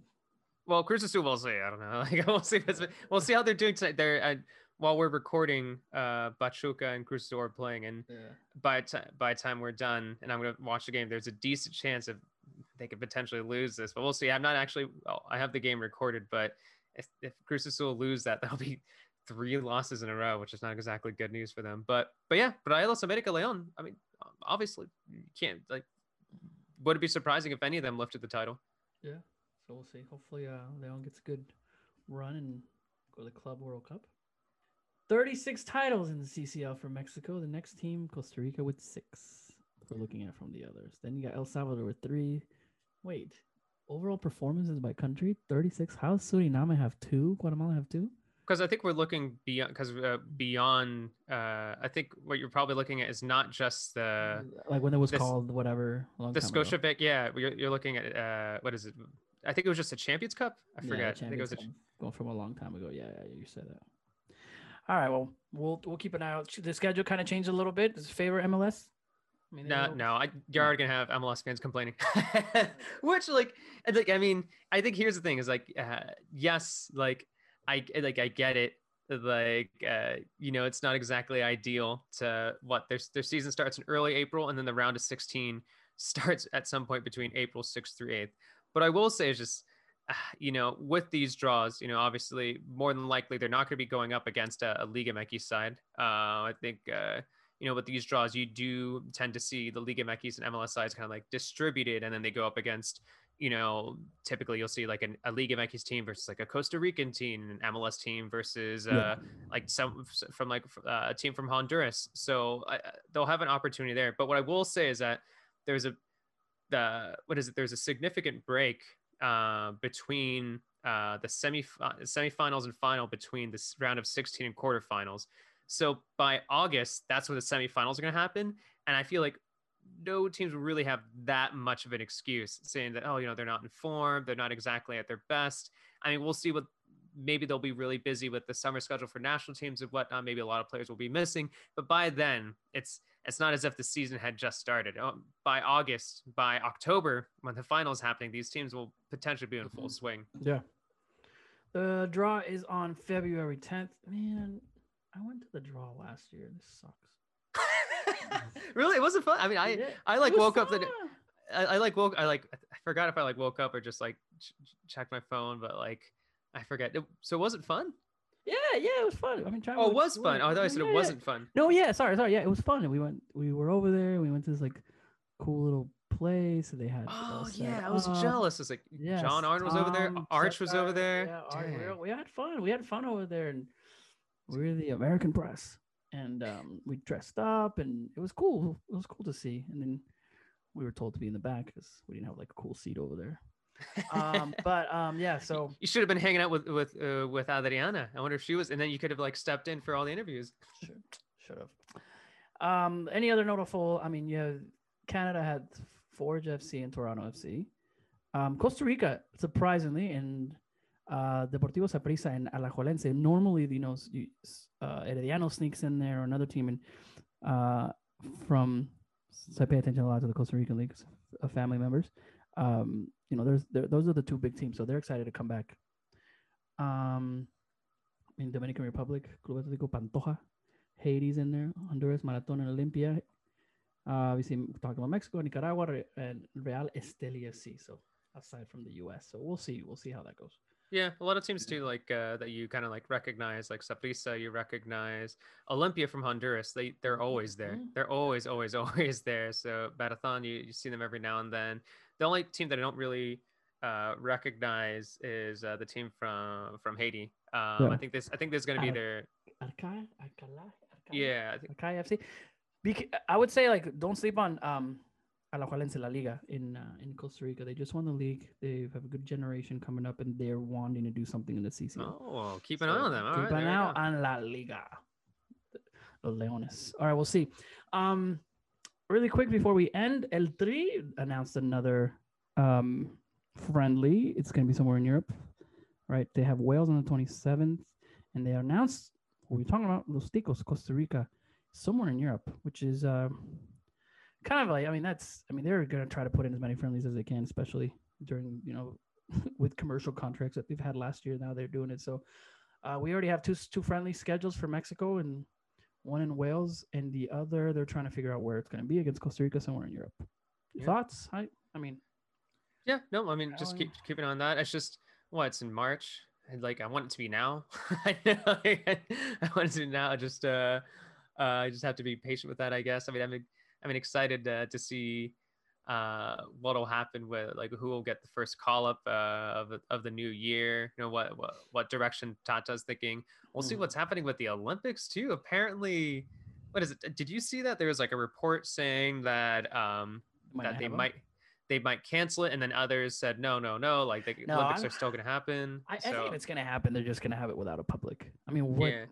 well, Cruz Azul, we'll see. I don't know. Like, we'll see. We'll see how they're doing tonight. They're uh, while we're recording, uh, Pachuca and Cruz Azul are playing, and yeah. by t- by time we're done, and I'm gonna watch the game, there's a decent chance of they could potentially lose this, but we'll see. I'm not actually. Well, I have the game recorded, but if if Cruz Azul lose that, that'll be three losses in a row, which is not exactly good news for them. But but yeah, Rayados America Leon. I mean, obviously you can't like would it be surprising if any of them lifted the title? Yeah. So we'll see. Hopefully, uh, Leon gets a good run and go to the Club World Cup. 36 titles in the CCL for Mexico. The next team, Costa Rica, with six. We're looking at from the others. Then you got El Salvador with three. Wait, overall performances by country 36. How Suriname have two? Guatemala have two? Because I think we're looking beyond because uh, beyond uh, I think what you're probably looking at is not just the like when it was this, called whatever the Scotia Scotiabank yeah you're, you're looking at uh, what is it? I think it was just a Champions Cup? I forget. Yeah, I think it was a, going from a long time ago. Yeah, yeah you said that. All right well we'll we'll keep an eye out. The schedule kind of changed a little bit. Does it favor MLS I mean, no, no, I, you're already gonna have MLS fans complaining, which like, like, I mean, I think here's the thing: is like, uh, yes, like I like I get it. Like uh, you know, it's not exactly ideal to what their their season starts in early April, and then the round of 16 starts at some point between April 6th through 8th. But I will say is just uh, you know, with these draws, you know, obviously more than likely they're not going to be going up against a, a Liga MX side. Uh, I think, uh, you know, with these draws, you do tend to see the Liga MX and MLS sides kind of like distributed, and then they go up against, you know, typically you'll see like an, a Liga MX team versus like a Costa Rican team, an MLS team versus uh, yeah. like some from like uh, a team from Honduras. So uh, they'll have an opportunity there. But what I will say is that there's a the what is it? There's a significant break uh, between uh, the semi semifinals and final between this round of 16 and quarterfinals. So by August, that's when the semifinals are going to happen. And I feel like no teams will really have that much of an excuse saying that, oh, you know, they're not informed, they're not exactly at their best. I mean, we'll see what maybe they'll be really busy with the summer schedule for national teams and whatnot. Maybe a lot of players will be missing, but by then it's it's not as if the season had just started. Um, by August, by October, when the finals happening, these teams will potentially be in full mm-hmm. swing. Yeah. The draw is on February 10th. Man, I went to the draw last year. This sucks. really, it wasn't fun. I mean, I I like woke fun. up the. I, I, like woke. I like. I forgot if I like woke up or just like ch- checked my phone, but like I forget. So it, so was it fun? Yeah, yeah, it was fun. I mean, oh, it was fun. Oh, I thought I said yeah, it wasn't fun. No, yeah, sorry, sorry. Yeah, it was fun. We went. We were over there. We went to this like cool little place. And they had. Oh yeah, I was jealous. It's like Yes, John Arnold was over there, Arch was over there. Yeah, Ar- we, Dang. we had fun. We had fun over there, and we're the American press, and um, we dressed up, and it was cool. It was cool to see. And then we were told to be in the back because we didn't have like a cool seat over there. Um, but um, yeah, so you should have been hanging out with with uh, with Adriana. I wonder if she was, and then you could have like stepped in for all the interviews. should should have. Um, any other notable? I mean, yeah, Canada had Forge FC and Toronto FC. Um, Costa Rica, surprisingly, and uh, Deportivo Saprissa and Alajuelense. Normally, you know, uh, Herediano sneaks in there or another team, and uh, from so I pay attention a lot to the Costa Rican leagues of family members. Um, you know, there's there, those are the two big teams, so they're excited to come back. Um, in Dominican Republic, Club Atlético Pantoja, Haiti's in there, Honduras, Marathon, and Olympia. Uh, we talked about Mexico, Nicaragua, and Real Esteli FC. So aside from the U.S., so we'll see. We'll see how that goes. Yeah, a lot of teams too, like uh, that you kind of like recognize, like Saprissa, you recognize Olympia from Honduras. They they're always there. Mhm. They're always always always there. So Marathon, you, you see them every now and then. The only team that I don't really uh, recognize is uh, the team from from Haiti. Um, Yeah. I think this I think this is gonna be Ar- their Arcahaie, Alcalá, Arcahaie, yeah. I think, FC. Bec- I would say like don't sleep on um Alajuelense La Liga in uh, in Costa Rica. They just won the league. They have a good generation coming up, and they're wanting to do something in the CCL. oh, keep an So, eye on them. All keep right, an eye on La Liga. Los Leones. All right, we'll see. Um, really quick before we end, El Tri announced another um friendly. It's going to be somewhere in Europe, right? They have Wales on the 27th, and they announced what we're talking about Los Ticos, Costa Rica, somewhere in Europe, which is uh, kind of like I mean that's I mean they're going to try to put in as many friendlies as they can, especially during you know with commercial contracts that they've had last year. Now they're doing it so. Uh, we already have two two friendly schedules for Mexico and one in Wales, and the other they're trying to figure out where it's going to be against Costa Rica somewhere in Europe. Yeah. Thoughts? I I mean, Yeah, no, I mean, just keep keeping on that. It's just what it's in March, and like I want it to be now. I know, I want it to be now. Just uh, uh, I just have to be patient with that, I guess. I mean, I'm I mean excited uh, to see uh what'll happen with like who will get the first call up uh of the- of the new year. You know what what what direction Tata's thinking. We'll see Mhm. what's happening with the Olympics too. Apparently, what is it? Did you see that there was like a report saying that um might that they might they might cancel it and then others said no no no like the No, olympics I'm- are still going to happen I, I so think it's going to happen. They're just going to have it without a public. I mean, what Yeah.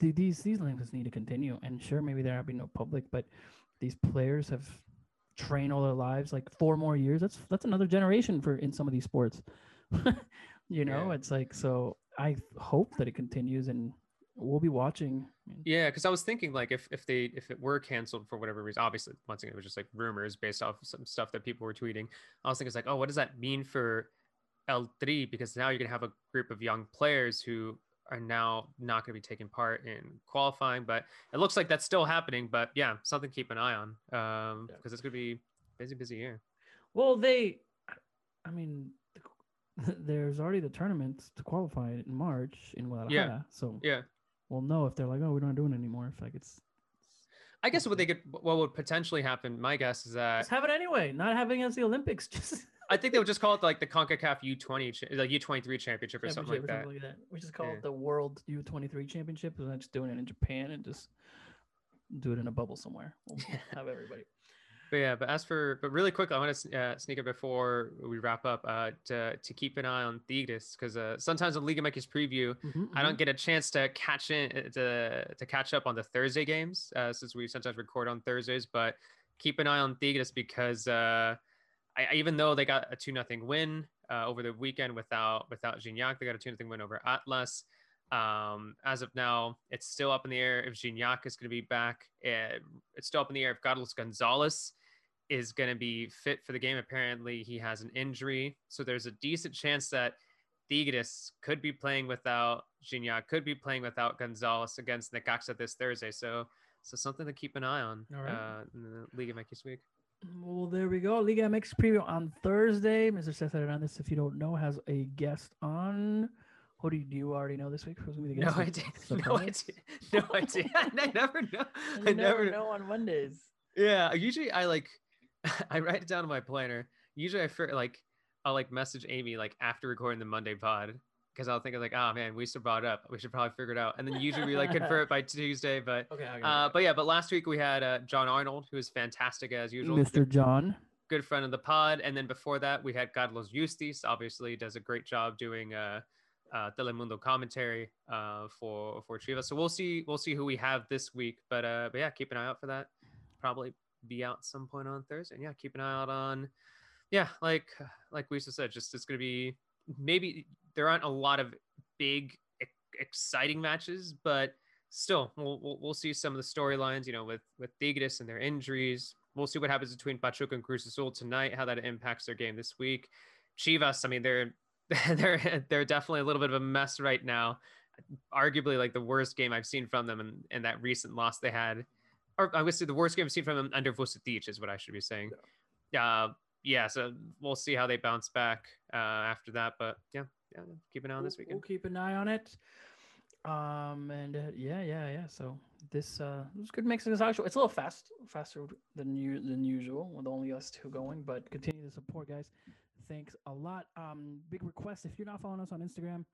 th- these these Olympics need to continue, and sure, maybe there will be no public, but these players have trained all their lives, like four more years. That's that's another generation for in some of these sports. you know, Yeah. it's like so. I hope that it continues, and we'll be watching. Yeah because i was thinking like if if they if it were canceled for whatever reason obviously once again it was just like rumors based off some stuff that people were tweeting i was thinking it's like oh what does that mean for El Tri because now you're going to have a group of young players who are now not going to be taking part in qualifying but it looks like that's still happening but yeah something to keep an eye on um Yeah. because it's going to be busy busy year Well, they, I mean, there's already the tournament to qualify in March in Guadalajara. So yeah we'll know if they're like, oh, we're not doing it anymore. If like it's I guess what they could, what would potentially happen, my guess is that just have it anyway. Not having it as the Olympics, just I think they would just call it like the CONCACAF U20, like U23 championship or something like championship that. or that. We just call Yeah. it the World U23 Championship, and then just doing it in Japan and just do it in a bubble somewhere. We'll have everybody. But yeah, but as for, but really quick, I want to uh, sneak it before we wrap up uh, to, to keep an eye on Tigres because uh, sometimes in Liga MX preview, Mhm, I don't get a chance to catch in uh, to, to catch up on the Thursday games uh, since we sometimes record on Thursdays. But keep an eye on Tigres because uh, I, even though they got a two nothing win uh, over the weekend without without Gignac, they got a two nothing win over Atlas. Um, as of now, it's still up in the air if Gignac is going to be back. Uh, it's still up in the air if Carlos Gonzalez is going to be fit for the game. Apparently, he has an injury, so there's a decent chance that Tigres could be playing without Gignac, could be playing without Gonzalez against Necaxa this Thursday. So, so something to keep an eye on right. uh, in the Liga MX this week. Well, there we go. Liga MX preview on Thursday. Mr. Cesar Hernandez, if you don't know, has a guest on. Who do you, do you already know this week? Who's gonna be the No guest? idea. No idea. No idea. I never know. You I never never know on Mondays. Yeah, usually I like I write it down in my planner. Usually I feel like I'll like message Amy like after recording the Monday pod because I'll think of like, oh man, we should brought it up. We should probably figure it out. And then usually we like confirm it by Tuesday. But Okay. okay, uh, okay. but yeah, but last week we had uh, John Arnold, who was fantastic as usual. Mr. John. good friend of the pod. And then before that, we had Carlos Justis. Obviously, does a great job doing uh, uh, Telemundo commentary uh, for for Chivas. So we'll see we'll see who we have this week. But uh, but yeah, keep an eye out for that. Probably be out some point on Thursday. And yeah, keep an eye out on. Yeah, like like Wiso said, just it's gonna be maybe there aren't a lot of big exciting matches, but still we'll, we'll, we'll see some of the storylines, you know, with with Tigres and their injuries. We'll see what happens between Pachuca and Cruz Azul tonight, how that impacts their game this week. Chivas, I mean, they're they're they're definitely a little bit of a mess right now. Arguably, like the worst game I've seen from them, and in, in that recent loss they had, or I would say the worst game I've seen from them under Vucetich is what I should be saying. Yeah, uh, yeah. So we'll see how they bounce back uh, after that. But yeah, yeah, keep an eye on this weekend. We'll keep an eye on it. Um and uh, yeah, yeah, yeah. So this uh this good Mexican Soccer show. It's a little fast, faster than you than usual with only us two going, but continue to support, guys. Thanks a lot. Um, big request if you're not following us on Instagram.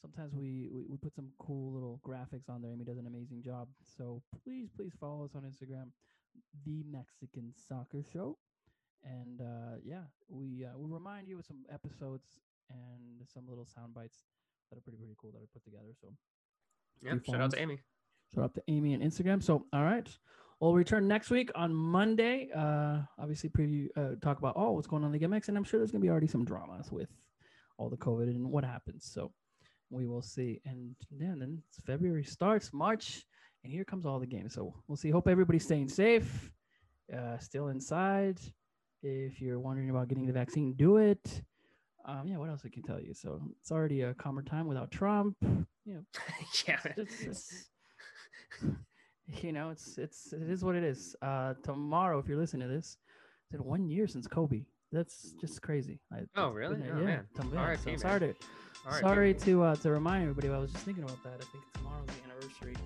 Sometimes we, we we put some cool little graphics on there. Amy does an amazing job. So please, please follow us on Instagram, the Mexican Soccer Show. And uh, yeah, we uh, will remind you of some episodes and some little sound bites that are pretty pretty cool that I put together. So Yeah, shout out to? Amy. shout out to Amy on Instagram. So all right, we'll return next week on Monday. Uh, obviously preview uh, talk about oh what's going on in Liga MX, and I'm sure there's gonna be already some dramas with all the COVID and what happens. So we will see. And then it's February starts, March, and here comes all the games. So we'll see. Hope everybody's staying safe, uh, still inside. If you're wondering about getting the vaccine, do it. Um, yeah, what else I can tell you? So it's already a calmer time without Trump. You know, yeah. it's, it's, you know, it's it's it is what it is. Uh, tomorrow, if you're listening to this, it's been one year since Kobe. That's just crazy. I, Oh, really? been- Oh, yeah, man. tom- yeah, R.I.P., so man. sorry to All right, sorry to uh, to remind everybody. but I was just thinking about that. I think tomorrow's the anniversary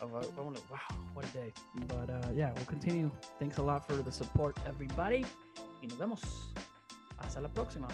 of. Uh, wow, what a day! But uh, yeah, we'll continue. Thanks a lot for the support, everybody. Y nos vemos. Hasta la próxima.